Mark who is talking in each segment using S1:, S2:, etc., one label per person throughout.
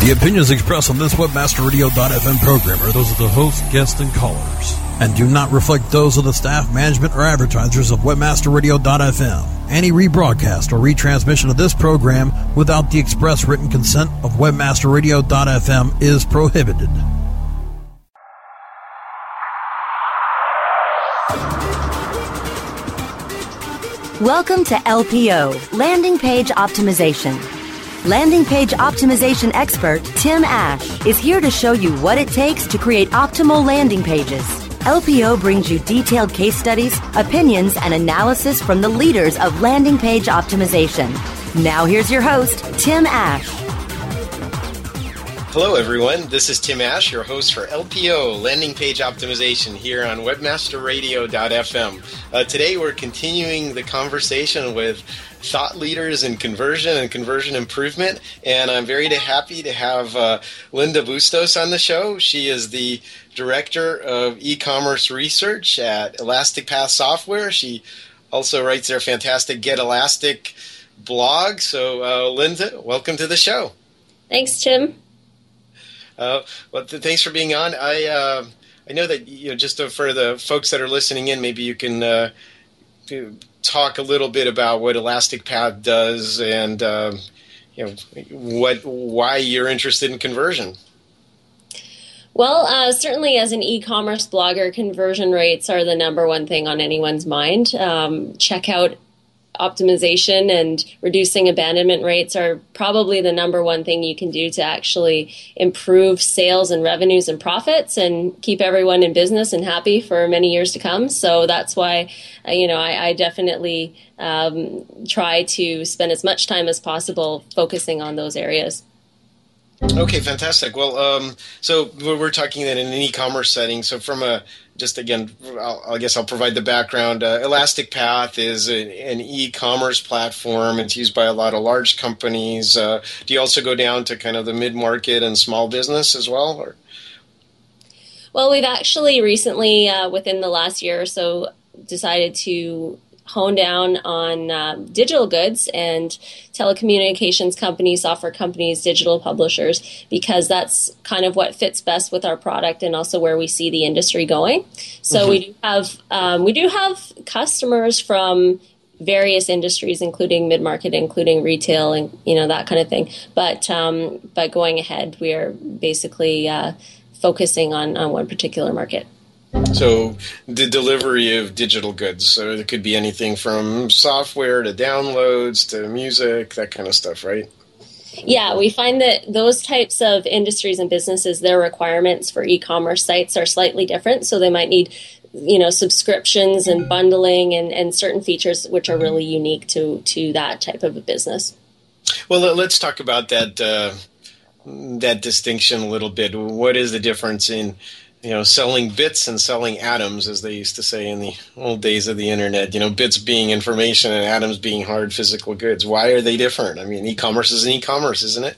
S1: The opinions expressed on this WebmasterRadio.fm program are those of the host, guests, and callers, and do not reflect those of the staff, management, or advertisers of WebmasterRadio.fm. Any rebroadcast or retransmission of this program without the express written consent of WebmasterRadio.fm is prohibited.
S2: Welcome to LPO, Landing Page Optimization. Landing Page Optimization expert Tim Ash is here to show you what it takes to create optimal landing pages. LPO brings you detailed case studies, opinions, and analysis from the leaders of landing page optimization. Now, here's your host, Tim Ash.
S3: Hello, everyone. This is Tim Ash, your host for LPO Landing Page Optimization here on WebmasterRadio.fm. Uh, today, we're continuing the conversation with thought leaders in conversion and conversion improvement, and I'm very happy to have uh, Linda Bustos on the show. She is the director of e-commerce research at Elastic Path Software. She also writes their fantastic Get Elastic blog. So, uh, Linda, welcome to the show.
S4: Thanks, Tim.
S3: Uh, well, th- thanks for being on. I uh, I know that you know just for the folks that are listening in, maybe you can uh, talk a little bit about what Elastic Path does and uh, you know what why you're interested in conversion.
S4: Well, uh, certainly as an e-commerce blogger, conversion rates are the number one thing on anyone's mind. Um, check out optimization and reducing abandonment rates are probably the number one thing you can do to actually improve sales and revenues and profits and keep everyone in business and happy for many years to come. So that's why, uh, you know, I, I definitely um, try to spend as much time as possible focusing on those areas.
S3: Okay, fantastic. Well, um, so we're talking that in an e-commerce setting. So from a just again, I'll, i guess I'll provide the background. Uh, Elastic Path is a, an e-commerce platform. It's used by a lot of large companies. Uh, do you also go down to kind of the mid-market and small business as well? Or?
S4: Well, we've actually recently, uh, within the last year or so, decided to hone down on uh, digital goods and telecommunications companies, software companies, digital publishers, because that's kind of what fits best with our product and also where we see the industry going. So mm-hmm. we do have um, we do have customers from various industries, including mid market, including retail, and you know that kind of thing. But um, but going ahead, we are basically uh, focusing on on one particular market.
S3: So the delivery of digital goods. So it could be anything from software to downloads to music, that kind of stuff, right?
S4: Yeah, we find that those types of industries and businesses, their requirements for e-commerce sites are slightly different. So they might need, you know, subscriptions and bundling and, and certain features which are really unique to to that type of a business.
S3: Well, let's talk about that uh, that distinction a little bit. What is the difference in you know, selling bits and selling atoms, as they used to say in the old days of the internet. You know, bits being information and atoms being hard physical goods. Why are they different? I mean, e-commerce is an e-commerce, isn't it?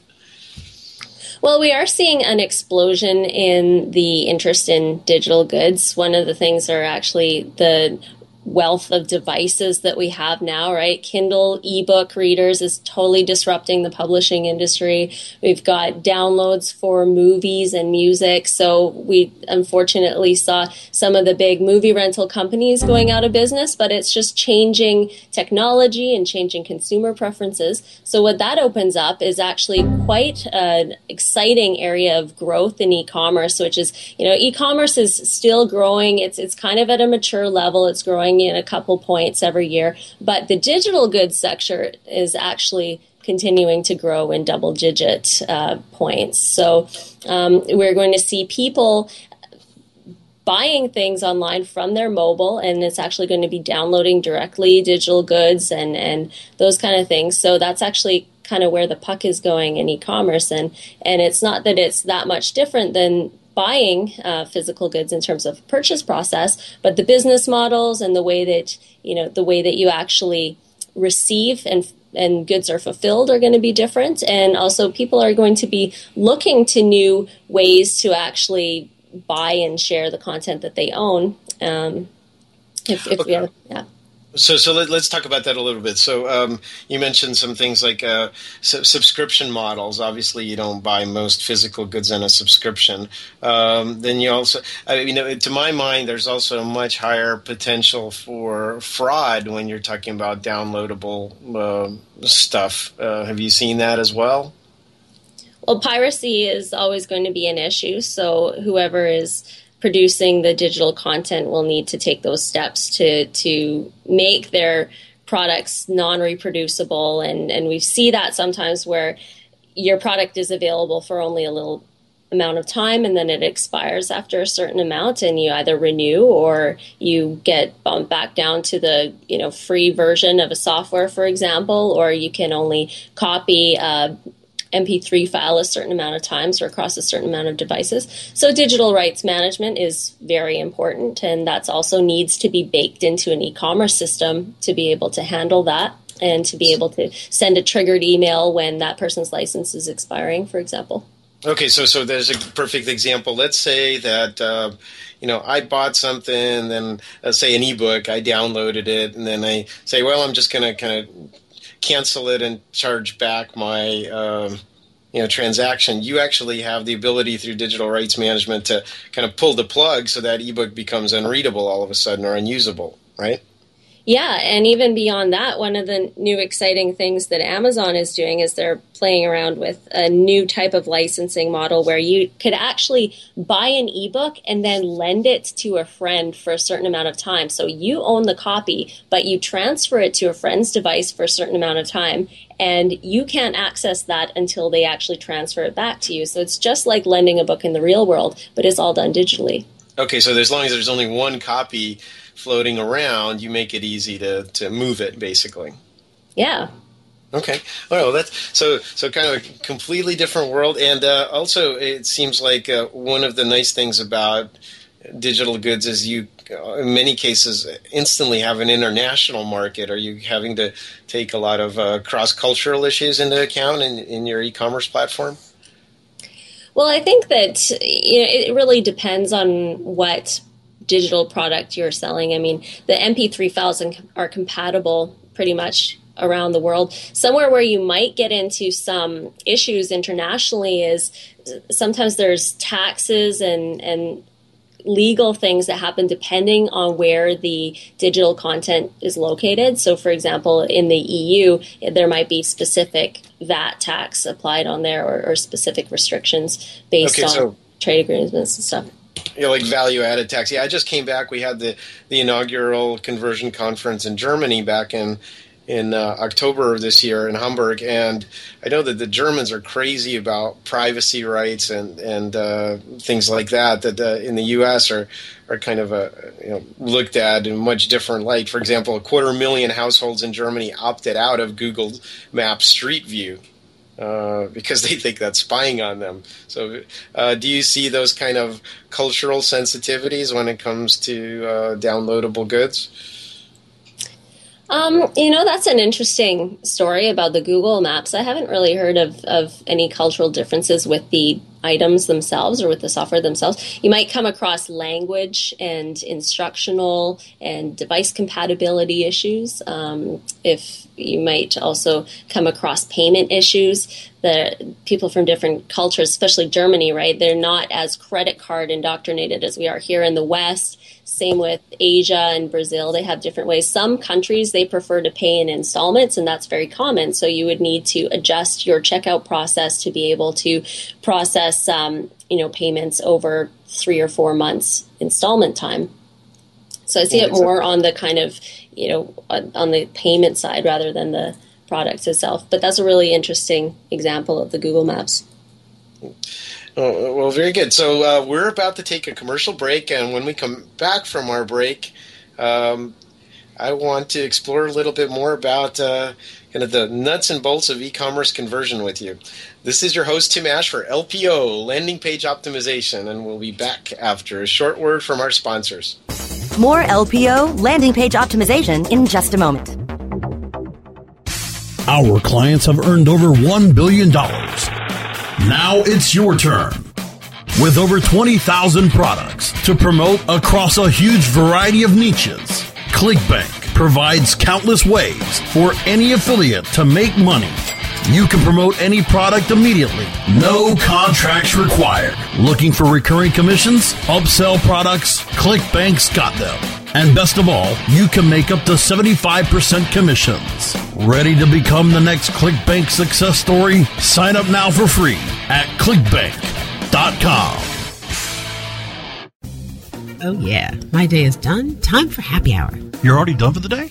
S4: Well, we are seeing an explosion in the interest in digital goods. One of the things are actually the wealth of devices that we have now, right? Kindle ebook readers is totally disrupting the publishing industry. We've got downloads for movies and music. So we unfortunately saw some of the big movie rental companies going out of business, but it's just changing technology and changing consumer preferences. So what that opens up is actually quite an exciting area of growth in e-commerce, which is, you know, e-commerce is still growing. It's it's kind of at a mature level. It's growing in a couple points every year. But the digital goods sector is actually continuing to grow in double digit uh, points. So um, we're going to see people buying things online from their mobile and it's actually going to be downloading directly digital goods and, and those kind of things. So that's actually kind of where the puck is going in e-commerce and and it's not that it's that much different than buying uh, physical goods in terms of purchase process, but the business models and the way that you know the way that you actually receive and and goods are fulfilled are going to be different, and also people are going to be looking to new ways to actually buy and share the content that they own. Um, if, if
S3: okay.
S4: have, yeah.
S3: So, so let, us talk about that a little bit. So, um, you mentioned some things like uh, su- subscription models. Obviously, you don't buy most physical goods on a subscription. Um, then you also, I mean, to my mind, there's also a much higher potential for fraud when you're talking about downloadable uh, stuff. Uh, have you seen that as well?
S4: Well, piracy is always going to be an issue. So, whoever is producing the digital content will need to take those steps to to make their products non-reproducible. And and we see that sometimes where your product is available for only a little amount of time and then it expires after a certain amount and you either renew or you get bumped back down to the you know free version of a software for example or you can only copy MP3 file a certain amount of times or across a certain amount of devices. So digital rights management is very important, and that's also needs to be baked into an e-commerce system to be able to handle that and to be able to send a triggered email when that person's license is expiring, for example.
S3: Okay, so so there's a perfect example. Let's say that uh, you know I bought something, and then let's say an ebook, I downloaded it, and then I say, well, I'm just going to kind of cancel it and charge back my um, you know transaction you actually have the ability through digital rights management to kind of pull the plug so that ebook becomes unreadable all of a sudden or unusable right
S4: yeah, and even beyond that, one of the new exciting things that Amazon is doing is they're playing around with a new type of licensing model where you could actually buy an ebook and then lend it to a friend for a certain amount of time. So you own the copy, but you transfer it to a friend's device for a certain amount of time, and you can't access that until they actually transfer it back to you. So it's just like lending a book in the real world, but it's all done digitally.
S3: Okay, so as long as there's only one copy floating around, you make it easy to, to move it, basically.
S4: Yeah.
S3: Okay. Well, that's so so kind of a completely different world, and uh, also it seems like uh, one of the nice things about digital goods is you, uh, in many cases, instantly have an international market. Are you having to take a lot of uh, cross cultural issues into account in, in your e-commerce platform?
S4: Well, I think that you know, it really depends on what digital product you're selling. I mean, the MP3 files are compatible pretty much around the world. Somewhere where you might get into some issues internationally is uh, sometimes there's taxes and and legal things that happen depending on where the digital content is located. So, for example, in the EU, there might be specific VAT tax applied on there or, or specific restrictions based okay, on so- trade agreements and stuff
S3: you know, like value added tax. Yeah, I just came back. We had the the inaugural conversion conference in Germany back in in uh, October of this year in Hamburg, and I know that the Germans are crazy about privacy rights and and uh, things like that. That uh, in the U.S. are are kind of a, you know, looked at in much different light. For example, a quarter million households in Germany opted out of Google Maps Street View uh, because they think that's spying on them. So, uh, do you see those kind of cultural sensitivities when it comes to uh, downloadable goods?
S4: Um, you know, that's an interesting story about the Google Maps. I haven't really heard of, of any cultural differences with the items themselves or with the software themselves. You might come across language and instructional and device compatibility issues. Um, if you might also come across payment issues. The people from different cultures, especially Germany, right? They're not as credit card indoctrinated as we are here in the West same with Asia and Brazil. They have different ways. Some countries they prefer to pay in installments, and that's very common. So you would need to adjust your checkout process to be able to process, um, you know, payments over three or four months installment time. So I see yeah, it more on the kind of, you know, on the payment side rather than the product itself. But that's a really interesting example of the Google Maps.
S3: Oh, well, very good. So uh, we're about to take a commercial break, and when we come back from our break, um, I want to explore a little bit more about uh, kind of the nuts and bolts of e-commerce conversion with you. This is your host Tim Ash for LPO Landing Page Optimization, and we'll be back after a short word from our sponsors.
S2: More LPO Landing Page Optimization in just a moment.
S1: Our clients have earned over $1 billion now it's your turn. With over 20,000 products to promote across a huge variety of niches, ClickBank provides countless ways for any affiliate to make money. You can promote any product immediately. No contracts required. Looking for recurring commissions? Upsell products? ClickBank's got them. And best of all, you can make up to 75% commissions. Ready to become the next ClickBank success story? Sign up now for free at clickbank.com.
S5: Oh, yeah. My day is done. Time for happy hour.
S1: You're already done for the day?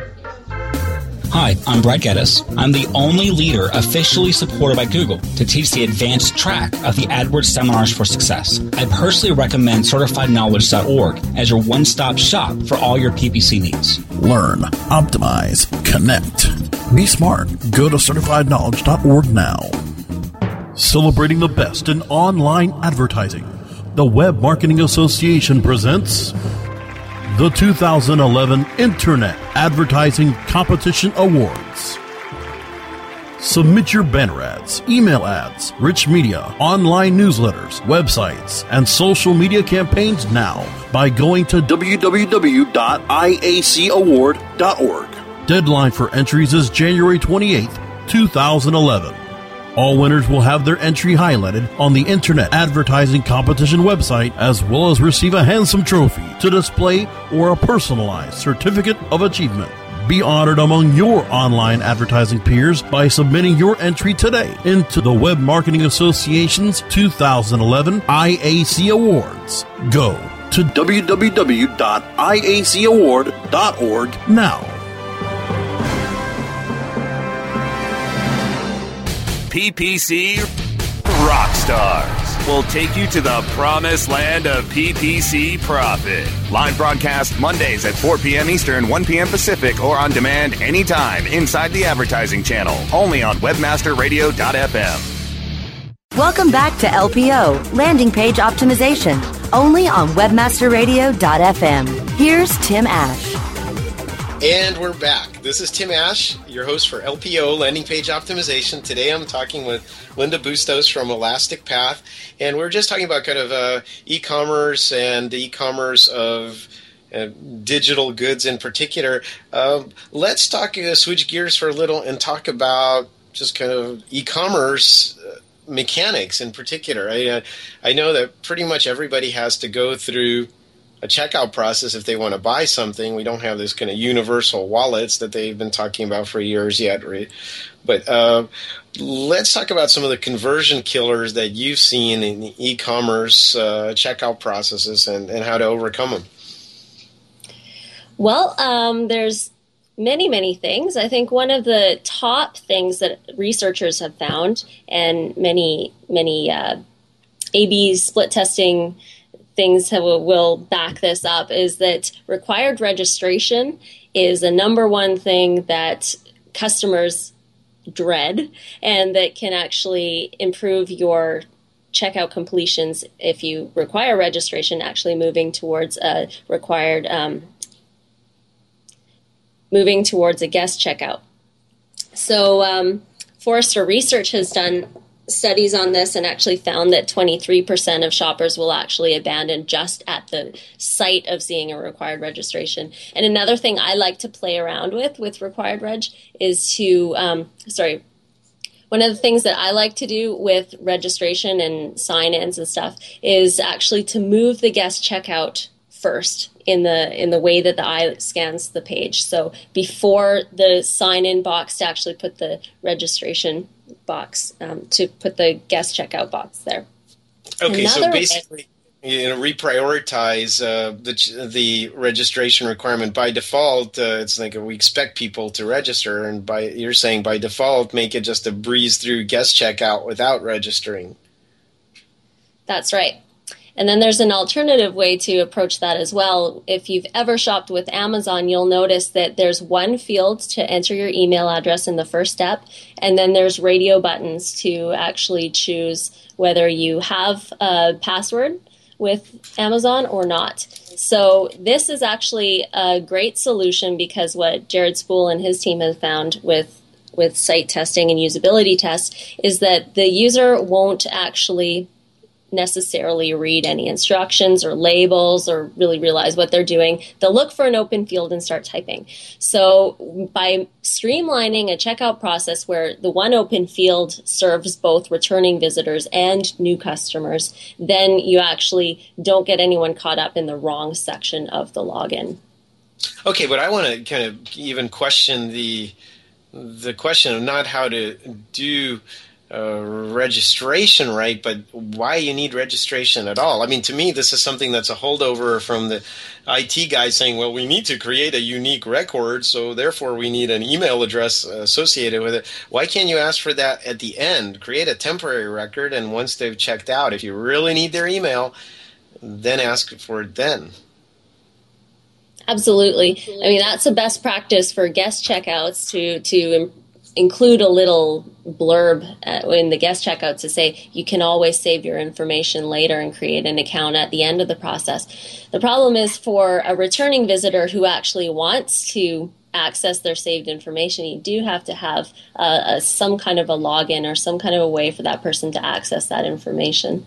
S6: Hi, I'm Brad Geddes. I'm the only leader officially supported by Google to teach the advanced track of the AdWords Seminars for Success. I personally recommend CertifiedKnowledge.org as your one stop shop for all your PPC needs.
S1: Learn, optimize, connect. Be smart. Go to CertifiedKnowledge.org now. Celebrating the best in online advertising. The Web Marketing Association presents the 2011 Internet Advertising Competition Awards. Submit your banner ads, email ads, rich media, online newsletters, websites, and social media campaigns now by going to www.iacaward.org. Deadline for entries is January 28, 2011. All winners will have their entry highlighted on the Internet Advertising Competition website as well as receive a handsome trophy to display or a personalized certificate of achievement. Be honored among your online advertising peers by submitting your entry today into the Web Marketing Association's 2011 IAC Awards. Go to www.iacaward.org now.
S7: PPC rock stars will take you to the promised land of PPC profit. Live broadcast Mondays at 4 p.m. Eastern, 1 p.m. Pacific, or on demand anytime inside the advertising channel, only on webmasterradio.fm.
S2: Welcome back to LPO, Landing Page Optimization, only on webmasterradio.fm. Here's Tim Ash.
S3: And we're back. This is Tim Ash, your host for LPO Landing Page Optimization. Today I'm talking with Linda Bustos from Elastic Path, and we're just talking about kind of uh, e-commerce and the e-commerce of uh, digital goods in particular. Um, let's talk, uh, switch gears for a little and talk about just kind of e-commerce uh, mechanics in particular. I, uh, I know that pretty much everybody has to go through a checkout process if they want to buy something. We don't have this kind of universal wallets that they've been talking about for years yet. Right? But uh, let's talk about some of the conversion killers that you've seen in e-commerce uh, checkout processes and, and how to overcome them.
S4: Well, um, there's many, many things. I think one of the top things that researchers have found, and many, many uh, A/B split testing things have, will back this up is that required registration is the number one thing that customers dread and that can actually improve your checkout completions if you require registration actually moving towards a required um, moving towards a guest checkout. So um, forrester research has done studies on this and actually found that 23% of shoppers will actually abandon just at the sight of seeing a required registration. And another thing I like to play around with with required reg is to, um, sorry, one of the things that I like to do with registration and sign ins and stuff is actually to move the guest checkout first in the in the way that the eye scans the page. So before the sign in box to actually put the registration box um, to put the guest checkout box there.
S3: Okay, Another so basically. you know, reprioritize uh, the the registration requirement by default. Uh, it's like we expect people to register, and by you're saying by default, make it just a breeze through guest checkout without registering.
S4: That's right. And then there's an alternative way to approach that as well. If you've ever shopped with Amazon, you'll notice that there's one field to enter your email address in the first step, and then there's radio buttons to actually choose whether you have a password with Amazon or not. So this is actually a great solution because what Jared Spool and his team have found with with site testing and usability tests is that the user won't actually necessarily read any instructions or labels or really realize what they're doing. They'll look for an open field and start typing. So by streamlining a checkout process where the one open field serves both returning visitors and new customers, then you actually don't get anyone caught up in the wrong section of the login.
S3: Okay, but I want to kind of even question the the question of not how to do uh, registration right, but why you need registration at all? I mean, to me, this is something that's a holdover from the IT guy saying, well, we need to create a unique record, so therefore we need an email address associated with it. Why can't you ask for that at the end? Create a temporary record, and once they've checked out, if you really need their email, then ask for it then.
S4: Absolutely. I mean, that's the best practice for guest checkouts to to include a little blurb uh, in the guest checkout to say you can always save your information later and create an account at the end of the process. The problem is for a returning visitor who actually wants to access their saved information, you do have to have uh, a, some kind of a login or some kind of a way for that person to access that information.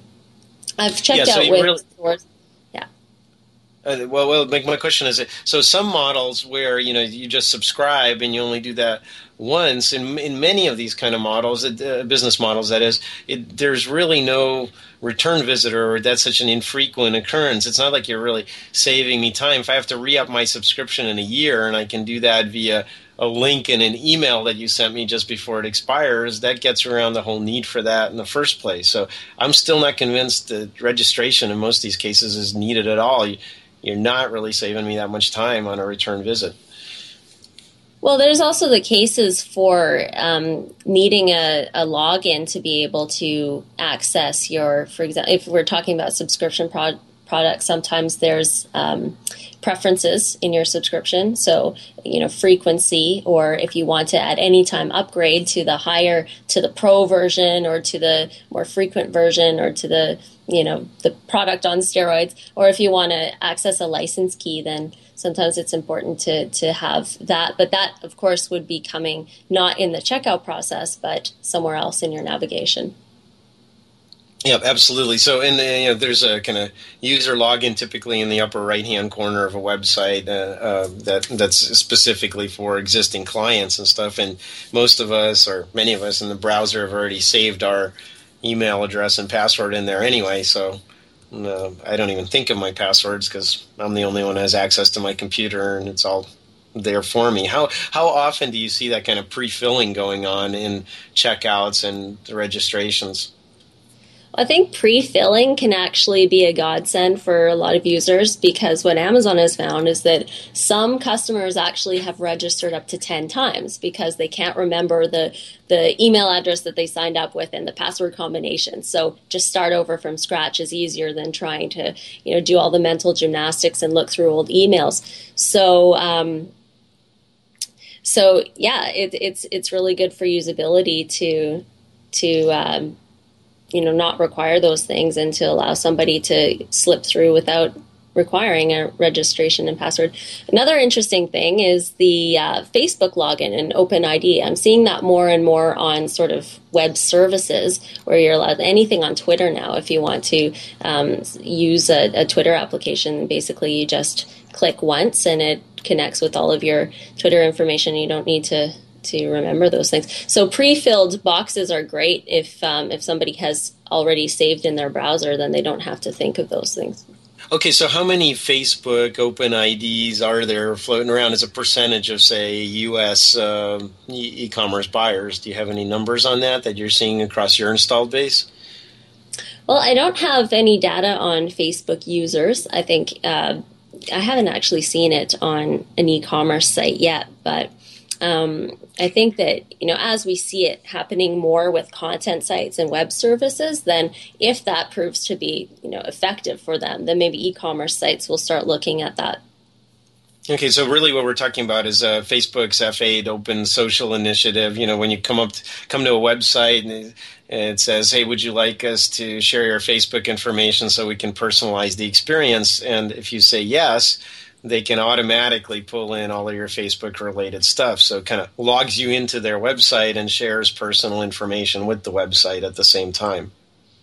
S4: I've checked yeah, so out with really- stores
S3: uh, well, well, my, my question is: so some models where you know you just subscribe and you only do that once. In in many of these kind of models, uh, business models, that is, it, there's really no return visitor, or that's such an infrequent occurrence. It's not like you're really saving me time. If I have to re up my subscription in a year, and I can do that via a link in an email that you sent me just before it expires, that gets around the whole need for that in the first place. So I'm still not convinced that registration in most of these cases is needed at all. You, you're not really saving me that much time on a return visit.
S4: Well, there's also the cases for um, needing a, a, login to be able to access your, for example, if we're talking about subscription pro- products, sometimes there's um, preferences in your subscription. So, you know, frequency, or if you want to at any time upgrade to the higher, to the pro version, or to the more frequent version, or to the you know the product on steroids or if you want to access a license key then sometimes it's important to to have that but that of course would be coming not in the checkout process but somewhere else in your navigation
S3: yeah, absolutely. So, in the, you know, there's a kind of user login typically in the upper right hand corner of a website uh, uh, that that's specifically for existing clients and stuff. And most of us, or many of us in the browser, have already saved our email address and password in there anyway. So uh, I don't even think of my passwords because I'm the only one who has access to my computer and it's all there for me. How how often do you see that kind of pre-filling going on in checkouts and registrations?
S4: I think pre-filling can actually be a godsend for a lot of users because what Amazon has found is that some customers actually have registered up to 10 times because they can't remember the the email address that they signed up with and the password combination. So just start over from scratch is easier than trying to, you know, do all the mental gymnastics and look through old emails. So um, so yeah, it, it's it's really good for usability to to um, you know not require those things and to allow somebody to slip through without requiring a registration and password. Another interesting thing is the uh, Facebook login and OpenID. I'm seeing that more and more on sort of web services where you're allowed anything on Twitter now. If you want to um, use a, a Twitter application, basically you just click once and it connects with all of your Twitter information. You don't need to to remember those things. So pre-filled boxes are great if um, if somebody has already saved in their browser, then they don't have to think of those things.
S3: Okay, so how many Facebook Open IDs are there floating around as a percentage of, say, U.S. Uh, e- commerce buyers? Do you have any numbers on that that you're seeing across your installed base?
S4: Well, I don't have any data on Facebook users. I think uh, I haven't actually seen it on an e-commerce site yet, but um, I think that you know as we see it happening more with content sites and web services, then if that proves to be you know effective for them, then maybe e-commerce sites will start looking at that.
S3: Okay, so really, what we're talking about is uh, Facebook's F8 Open Social Initiative. You know, when you come up, to, come to a website and it says, "Hey, would you like us to share your Facebook information so we can personalize the experience?" And if you say yes, they can automatically pull in all of your Facebook related stuff. So it kind of logs you into their website and shares personal information with the website at the same time.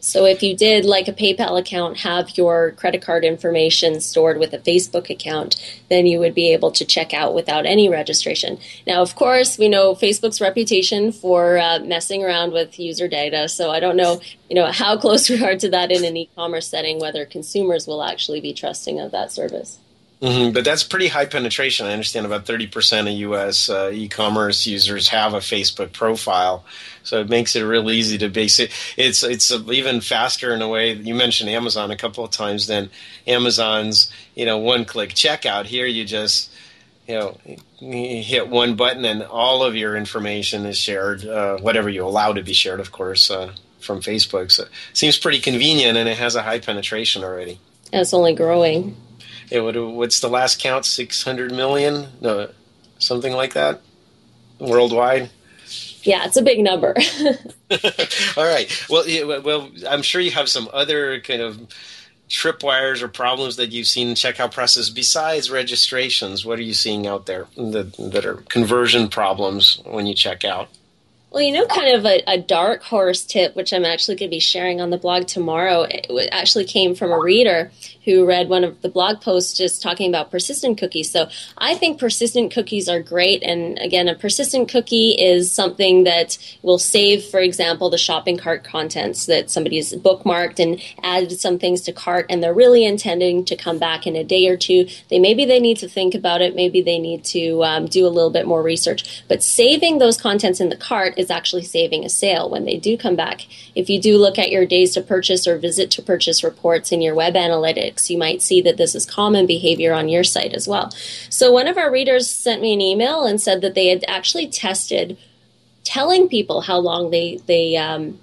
S4: So if you did, like a PayPal account, have your credit card information stored with a Facebook account, then you would be able to check out without any registration. Now, of course, we know Facebook's reputation for uh, messing around with user data. So I don't know, you know, how close we are to that in an e-commerce setting, whether consumers will actually be trusting of that service.
S3: Mm-hmm, but that's pretty high penetration. I understand about 30% of U.S. Uh, e-commerce users have a Facebook profile, so it makes it real easy to base it. It's it's even faster in a way. You mentioned Amazon a couple of times. Than Amazon's you know one-click checkout. Here you just you know you hit one button and all of your information is shared, uh, whatever you allow to be shared, of course, uh, from Facebook. So it seems pretty convenient, and it has a high penetration already.
S4: And it's only growing
S3: it would what's the last count? 600 million? No something like that? Worldwide?
S4: Yeah it's a big number.
S3: All right. Well well i'm sure you have some other kind of tripwires or problems that you've seen in checkout process besides registrations. What are you seeing out there that, that are conversion problems when you check out
S4: well, you know, kind of a, a, dark horse tip, which I'm actually going to be sharing on the blog tomorrow, it actually came from a reader who read one of the blog posts just talking about persistent cookies. So I think persistent cookies are great. And again, a persistent cookie is something that will save, for example, the shopping cart contents that somebody's bookmarked and added some things to cart, and they're really intending to come back in a day or two. They maybe they need to think about it, maybe they need to um, do a little bit more research. But saving those contents in the cart is actually saving a sale when they do come back. If you do look at your days to purchase or visit to purchase reports in your web analytics you might see that this is common behavior on your site as well. So one of our readers sent me an email and said that they had actually tested telling people how long they they um,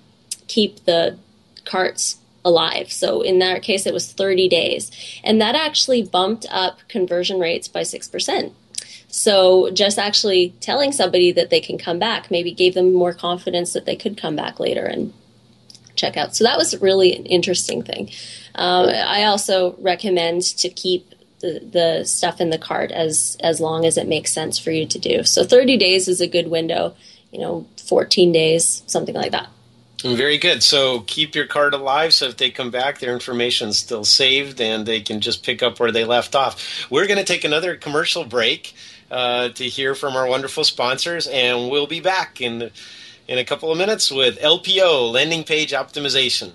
S4: keep the carts alive. So in that case, it was 30 days, and that actually bumped up conversion rates by six percent. So just actually telling somebody that they can come back maybe gave them more confidence that they could come back later and check out. So that was really an interesting thing. Um, I also recommend to keep the, the stuff in the cart as as long as it makes sense for you to do. So 30 days is a good window. You know, 14 days, something like that.
S3: Very good. So keep your card alive so if they come back, their information is still saved and they can just pick up where they left off. We're going to take another commercial break uh, to hear from our wonderful sponsors, and we'll be back in, in a couple of minutes with LPO, Landing Page Optimization.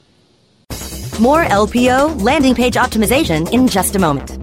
S2: More LPO landing page optimization in just a moment.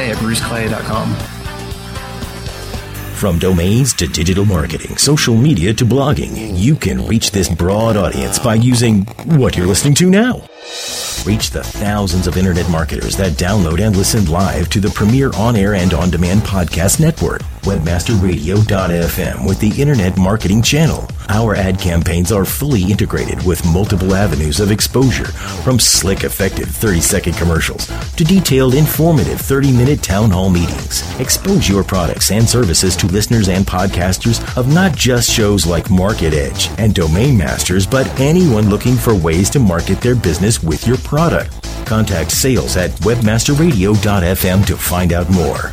S8: today at bruceclay.com.
S9: From domains to digital marketing, social media to blogging, you can reach this broad audience by using what you're listening to now. Reach the thousands of internet marketers that download and listen live to the premier on-air and on-demand podcast network, webmasterradio.fm with the Internet Marketing Channel. Our ad campaigns are fully integrated with multiple avenues of exposure, from slick, effective 30-second commercials to detailed, informative 30-minute town hall meetings. Expose your products and services to listeners and podcasters of not just shows like Market Edge and Domain Masters, but anyone looking for ways to market their business with your product. Contact sales at webmasterradio.fm to find out more.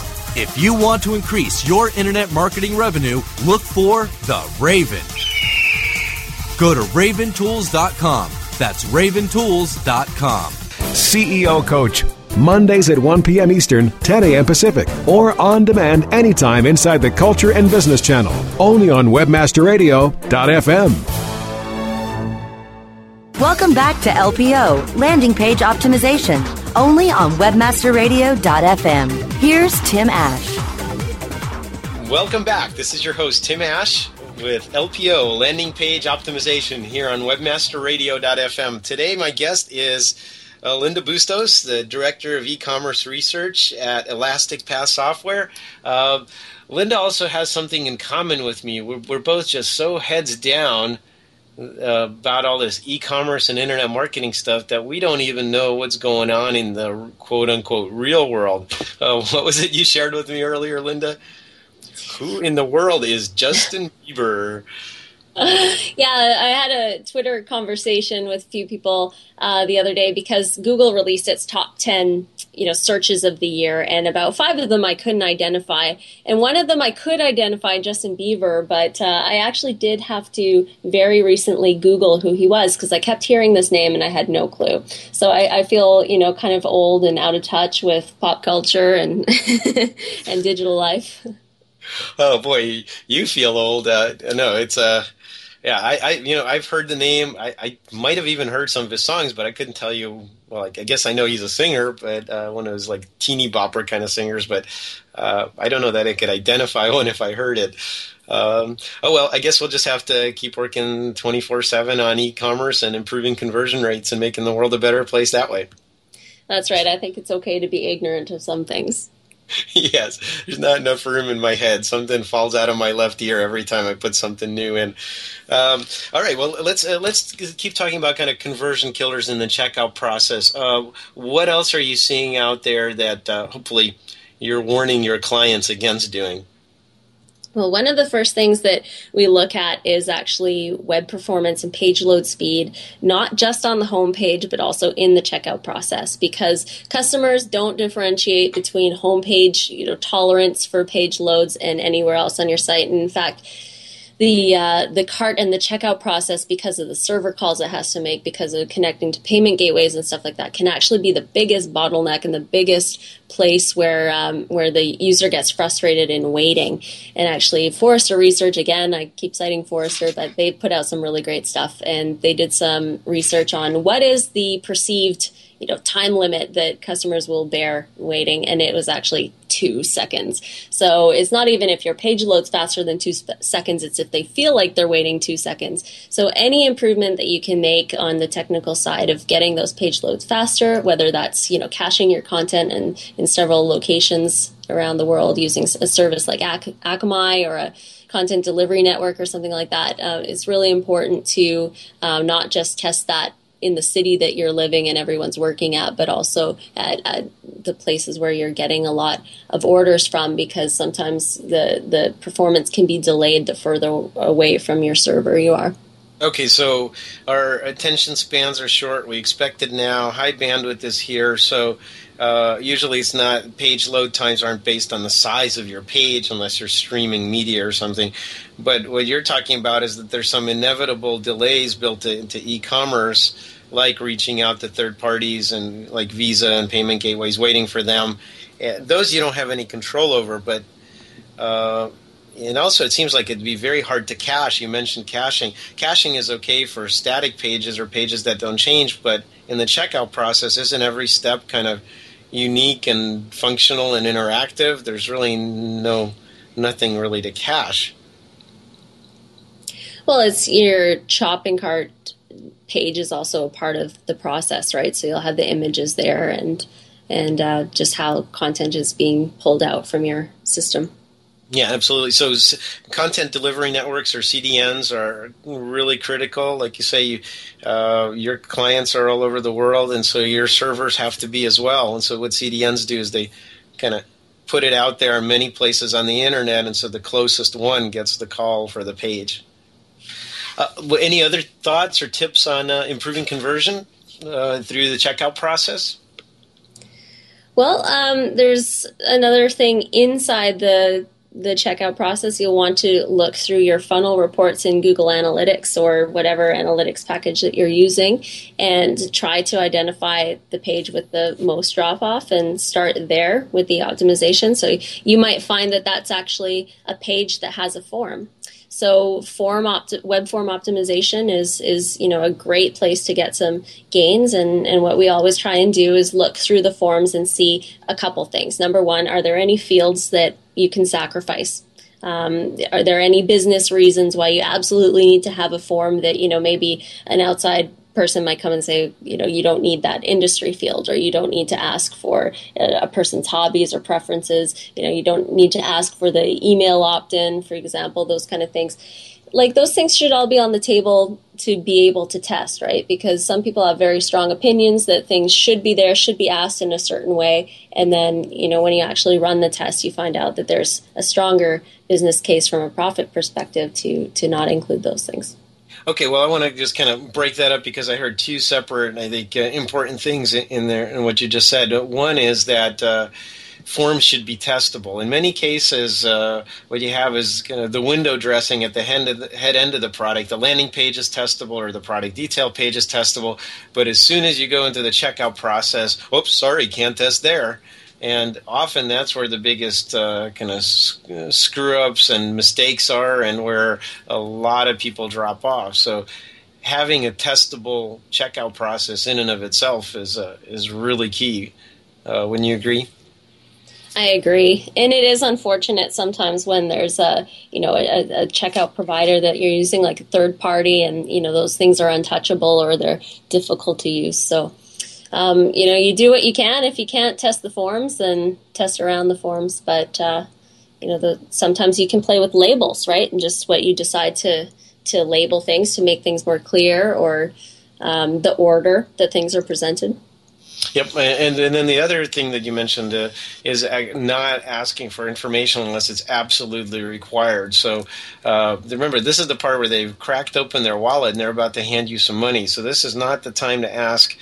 S10: If you want to increase your internet marketing revenue, look for The Raven. Go to raventools.com. That's raventools.com.
S11: CEO Coach, Mondays at 1 p.m. Eastern, 10 a.m. Pacific, or on demand anytime inside the Culture and Business Channel, only on WebmasterRadio.fm.
S2: Welcome back to LPO, Landing Page Optimization, only on WebmasterRadio.fm. Here's Tim Ash.
S3: Welcome back. This is your host, Tim Ash, with LPO, Landing Page Optimization, here on WebmasterRadio.fm. Today, my guest is uh, Linda Bustos, the Director of E-Commerce Research at Elastic Path Software. Uh, Linda also has something in common with me. We're, we're both just so heads down uh, about all this e-commerce and internet marketing stuff that we don't even know what's going on in the quote unquote real world. Uh, what was it you shared with me earlier, Linda? Who in the world is Justin Bieber?
S4: yeah, I had a Twitter conversation with a few people uh, the other day because Google released its top 10 you know searches of the year and about five of them i couldn't identify. And one of them i could identify justin bieber but uh, i actually did have to very recently google who he was because i kept hearing this name and i had no clue. So I, I, feel you know kind of old and out of touch with pop culture and and digital life.
S3: Oh boy you feel old uh, no it's uh yeah, I, I, you know, I've heard the name. I, I might have even heard some of his songs, but I couldn't tell you. Well, I guess I know he's a singer, but uh, one of those like teeny bopper kind of singers. But uh, I don't know that I could identify one if I heard it. Um, oh well, I guess we'll just have to keep working twenty four seven on e-commerce and improving conversion rates and making the world a better place that way.
S4: That's right. I think it's okay to be ignorant of some things.
S3: yes, there's not enough room in my head. Something falls out of my left ear every time I put something new in. Um, all right, well let's uh, let's keep talking about kind of conversion killers in the checkout process. Uh, what else are you seeing out there that uh, hopefully you're warning your clients against doing?
S4: Well, one of the first things that we look at is actually web performance and page load speed, not just on the home page, but also in the checkout process, because customers don't differentiate between homepage, you know, tolerance for page loads and anywhere else on your site. And in fact, the uh, the cart and the checkout process because of the server calls it has to make because of connecting to payment gateways and stuff like that can actually be the biggest bottleneck and the biggest place where um, where the user gets frustrated in waiting. And actually Forrester research again I keep citing Forrester but they put out some really great stuff and they did some research on what is the perceived you know time limit that customers will bear waiting and it was actually two seconds. So it's not even if your page loads faster than two sp- seconds it's if they feel like they're waiting two seconds. So any improvement that you can make on the technical side of getting those page loads faster whether that's you know caching your content in, in several locations around the world using a service like Ac- akamai or a content delivery network or something like that uh, it's really important to um, not just test that in the city that you're living and everyone's working at, but also at, at, the places where you're getting a lot of orders from because sometimes the, the performance can be delayed the further away from your server you are.
S3: Okay, so our attention spans are short. We expect it now. High bandwidth is here. So uh, usually it's not page load times aren't based on the size of your page unless you're streaming media or something. But what you're talking about is that there's some inevitable delays built into e-commerce like reaching out to third parties and like Visa and payment gateways, waiting for them. Those you don't have any control over, but uh, and also it seems like it'd be very hard to cache. You mentioned caching. Caching is okay for static pages or pages that don't change, but in the checkout process, isn't every step kind of unique and functional and interactive? There's really no nothing really to cache.
S4: Well, it's your shopping cart page is also a part of the process, right? So you'll have the images there and and uh, just how content is being pulled out from your system.
S3: Yeah, absolutely. So, content delivery networks or CDNs are really critical. Like you say, you, uh, your clients are all over the world, and so your servers have to be as well. And so, what CDNs do is they kind of put it out there in many places on the internet, and so the closest one gets the call for the page. Uh, any other thoughts or tips on uh, improving conversion uh, through the checkout process?
S4: Well, um, there's another thing inside the the checkout process, you'll want to look through your funnel reports in Google Analytics or whatever analytics package that you're using and try to identify the page with the most drop off and start there with the optimization. So you might find that that's actually a page that has a form. So form web form optimization is is you know a great place to get some gains and and what we always try and do is look through the forms and see a couple things. Number one, are there any fields that you can sacrifice? Um, are there any business reasons why you absolutely need to have a form that you know maybe an outside person might come and say, you know, you don't need that industry field, or you don't need to ask for a, a person's hobbies or preferences. You know, you don't need to ask for the email opt in, for example, those kind of things. Like those things should all be on the table to be able to test, right? Because some people have very strong opinions that things should be there, should be asked in a certain way. And then, you know, when you actually run the test, you find out that there's a stronger business case from a profit perspective to, to not include those things.
S3: Okay, well, I want to just kind of break that up because I heard two separate, and I think, uh, important things in there in what you just said. One is that uh, forms should be testable. In many cases, uh, what you have is kind of the window dressing at the head, the head end of the product. The landing page is testable or the product detail page is testable, but as soon as you go into the checkout process, oops, sorry, can't test there and often that's where the biggest uh, kind of uh, screw ups and mistakes are, and where a lot of people drop off. So, having a testable checkout process in and of itself is uh, is really key. Uh, wouldn't you agree?
S4: I agree, and it is unfortunate sometimes when there's a you know a, a, checkout provider that you're using like a third party, and you know those things are untouchable or they're difficult to use. So um, you know, you do what you can. If you can't test the forms, then test around the forms. But uh, you know, the, sometimes you can play with labels, right? And just what you decide to to label things to make things more clear, or um, the order that things are presented.
S3: Yep, and, and then the other thing that you mentioned uh, is not asking for information unless it's absolutely required. So uh, remember, this is the part where they've cracked open their wallet and they're about to hand you some money. So this is not the time to ask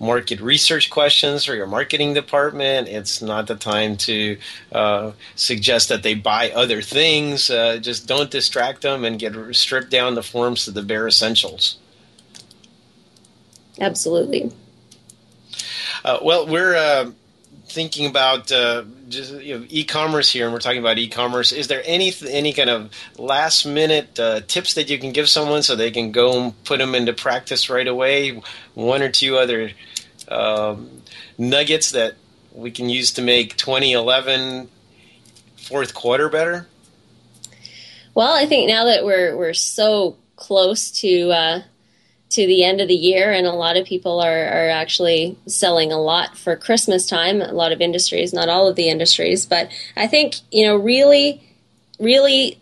S3: market research questions for your marketing department. It's not the time to uh, suggest that they buy other things. Uh, just don't distract them and get stripped down the forms to the bare essentials.
S4: Absolutely.
S3: Uh, well, we're uh, thinking about uh, just you know, e-commerce here, and we're talking about e-commerce. Is there any any kind of last minute uh, tips that you can give someone so they can go and put them into practice right away? One or two other um, nuggets that we can use to make 2011 fourth quarter better?
S4: Well, I think now that we're we're so close to uh, to the end of the year, and a lot of people are, are actually selling a lot for Christmas time. A lot of industries, not all of the industries, but I think you know really, really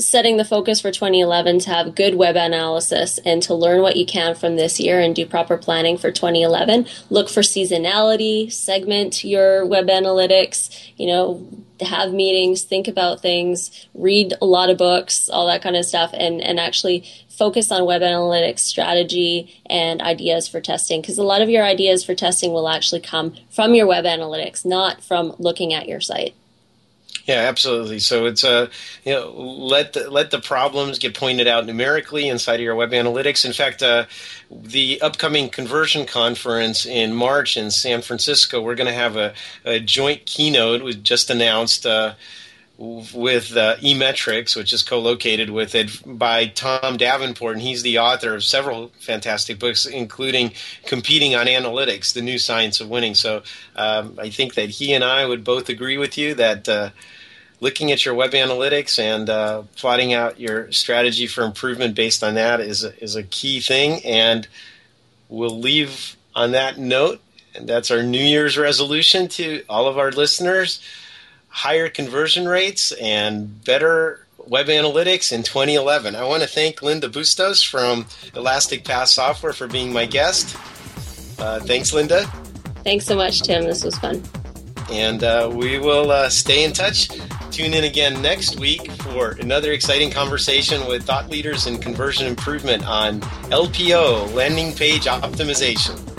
S4: setting the focus for 2011 to have good web analysis and to learn what you can from this year and do proper planning for 2011. Look for seasonality, segment your web analytics, you know, have meetings, think about things, read a lot of books, all that kind of stuff, and, and actually focus on web analytics strategy and ideas for testing because a lot of your ideas for testing will actually come from your web analytics, not from looking at your site.
S3: Yeah, absolutely. So it's a uh, you know let the, let the problems get pointed out numerically inside of your web analytics. In fact, uh, the upcoming conversion conference in March in San Francisco, we're going to have a, a, joint keynote. We just announced. Uh, with uh, eMetrics, which is co-located with it by Tom Davenport, and he's the author of several fantastic books, including "Competing on Analytics: The New Science of Winning." So um, I think that he and I would both agree with you that. Uh, looking at your web analytics and uh, plotting out your strategy for improvement based on that is a, is a key thing. And we'll leave on that note. And that's our New Year's resolution to all of our listeners higher conversion rates and better web analytics in 2011. I want to thank Linda Bustos from Elastic Path Software for being my guest. Uh, thanks, Linda.
S4: Thanks so much, Tim. This was fun.
S3: And uh, we will uh, stay in touch. Tune in again next week for another exciting conversation with thought leaders in conversion improvement on LPO, landing page optimization.